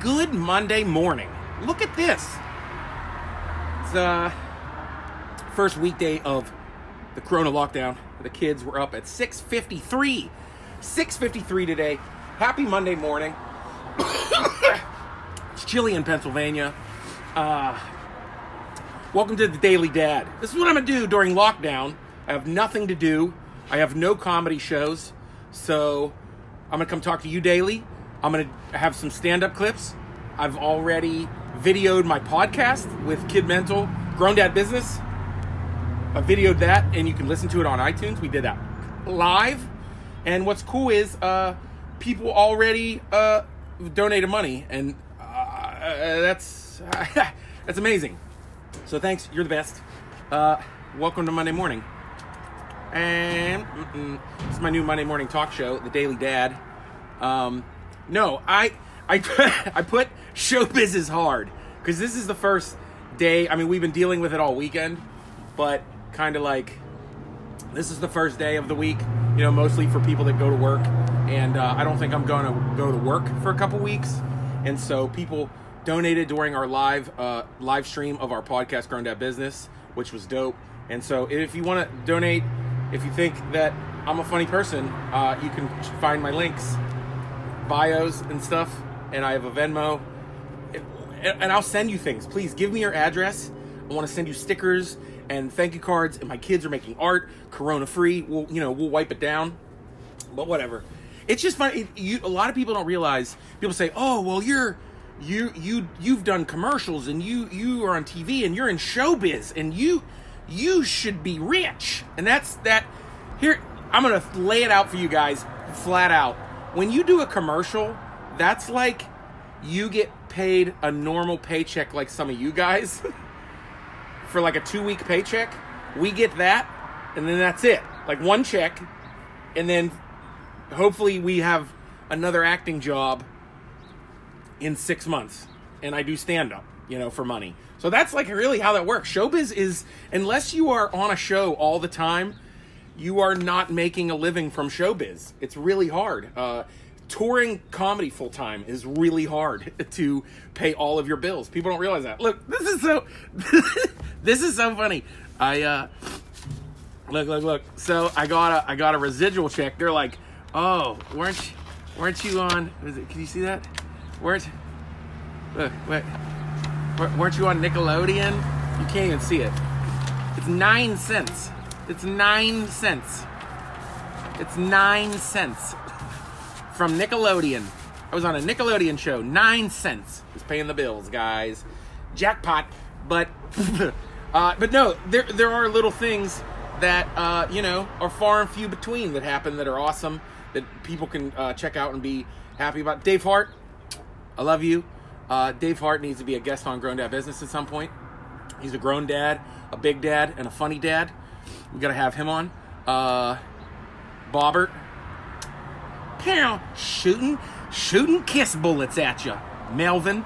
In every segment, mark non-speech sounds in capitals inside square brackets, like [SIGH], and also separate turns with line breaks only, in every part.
good Monday morning. Look at this. It's uh first weekday of the Corona lockdown. The kids were up at 6:53. 6:53 today. Happy Monday morning. [COUGHS] it's chilly in Pennsylvania. Uh, welcome to the Daily Dad. This is what I'm gonna do during lockdown. I have nothing to do. I have no comedy shows, so I'm gonna come talk to you daily. I'm gonna have some stand-up clips. I've already videoed my podcast with Kid Mental, Grown Dad Business. I videoed that, and you can listen to it on iTunes. We did that live, and what's cool is uh, people already uh, donated money, and uh, that's [LAUGHS] that's amazing. So thanks, you're the best. Uh, welcome to Monday morning, and it's my new Monday morning talk show, The Daily Dad. Um, no, I I [LAUGHS] I put showbiz is hard because this is the first day. I mean, we've been dealing with it all weekend, but kind of like this is the first day of the week. You know, mostly for people that go to work, and uh, I don't think I'm going to go to work for a couple weeks, and so people donated during our live uh, live stream of our podcast, Grown Dad Business, which was dope. And so, if you want to donate, if you think that I'm a funny person, uh, you can find my links, bios and stuff, and I have a Venmo, and I'll send you things. Please give me your address. I want to send you stickers and thank you cards. And my kids are making art, Corona free. We'll you know we'll wipe it down, but whatever. It's just funny. It, you, a lot of people don't realize. People say, "Oh, well, you're." you you you've done commercials and you you are on TV and you're in showbiz and you you should be rich and that's that here I'm gonna lay it out for you guys flat out when you do a commercial that's like you get paid a normal paycheck like some of you guys [LAUGHS] for like a two week paycheck we get that and then that's it like one check and then hopefully we have another acting job in six months and I do stand up, you know, for money. So that's like really how that works. Showbiz is, unless you are on a show all the time, you are not making a living from showbiz. It's really hard. Uh, touring comedy full time is really hard [LAUGHS] to pay all of your bills. People don't realize that. Look, this is so, [LAUGHS] this is so funny. I, uh, look, look, look. So I got a, I got a residual check. They're like, oh, weren't, you, weren't you on, it, can you see that? Weren't look, wait, weren't you on Nickelodeon? You can't even see it. It's nine cents. It's nine cents. It's nine cents from Nickelodeon. I was on a Nickelodeon show. Nine cents is paying the bills, guys. Jackpot. But, [LAUGHS] uh, but no, there there are little things that uh, you know are far and few between that happen that are awesome that people can uh, check out and be happy about. Dave Hart, I love you. Uh, Dave Hart needs to be a guest on Grown Dad Business at some point. He's a grown dad, a big dad, and a funny dad. We gotta have him on. Uh, Bobbert, pow, shooting, shooting kiss bullets at you, Melvin.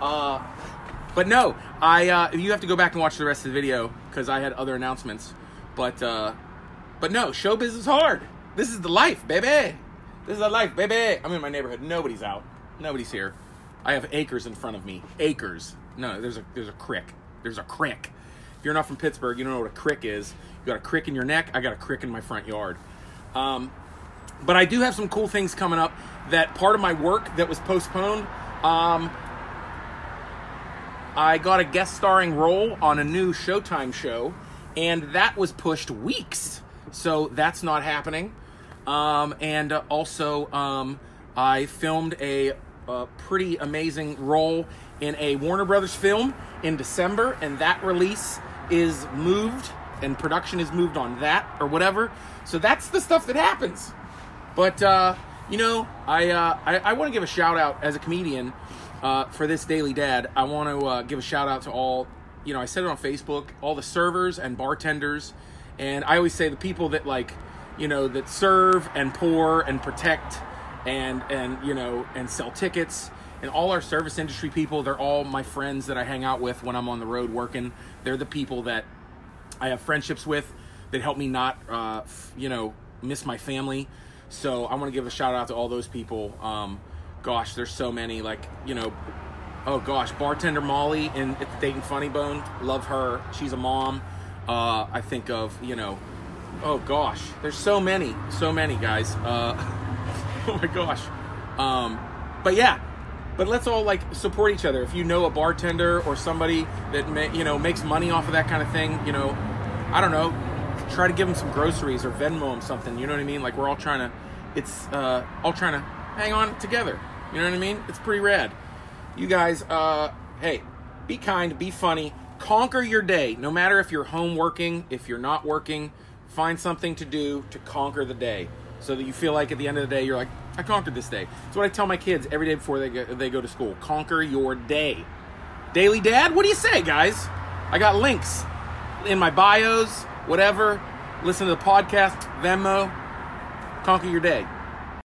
Uh, but no, I uh, you have to go back and watch the rest of the video because I had other announcements. But uh, but no, showbiz is hard. This is the life, baby. This is the life, baby. I'm in my neighborhood. Nobody's out. Nobody's here. I have acres in front of me. Acres. No, there's a there's a crick. There's a crick. If you're not from Pittsburgh, you don't know what a crick is. You got a crick in your neck. I got a crick in my front yard. Um, but I do have some cool things coming up. That part of my work that was postponed. Um, I got a guest starring role on a new Showtime show, and that was pushed weeks. So that's not happening. Um, and also, um, I filmed a a pretty amazing role in a Warner Brothers film in December, and that release is moved and production is moved on that or whatever. So that's the stuff that happens. But uh, you know, I uh, I, I want to give a shout out as a comedian uh, for this Daily Dad. I want to uh, give a shout out to all. You know, I said it on Facebook. All the servers and bartenders, and I always say the people that like, you know, that serve and pour and protect and and you know and sell tickets and all our service industry people they're all my friends that i hang out with when i'm on the road working they're the people that i have friendships with that help me not uh, you know miss my family so i want to give a shout out to all those people um, gosh, there's so many. Like you know, oh gosh, bartender Molly in at the Dayton Funny Bone. Love her. She's a mom. Uh, I think of you know, oh gosh, there's so many, so many guys. Uh, [LAUGHS] oh my gosh. Um, but yeah, but let's all like support each other. If you know a bartender or somebody that ma- you know makes money off of that kind of thing, you know, I don't know, try to give them some groceries or Venmo them something. You know what I mean? Like we're all trying to, it's uh, all trying to hang on together. You know what I mean? It's pretty rad. You guys, uh, hey, be kind, be funny, conquer your day. No matter if you're home working, if you're not working, find something to do to conquer the day, so that you feel like at the end of the day you're like, I conquered this day. That's what I tell my kids every day before they go, they go to school. Conquer your day. Daily Dad, what do you say, guys? I got links in my bios, whatever. Listen to the podcast, Venmo. Conquer your day.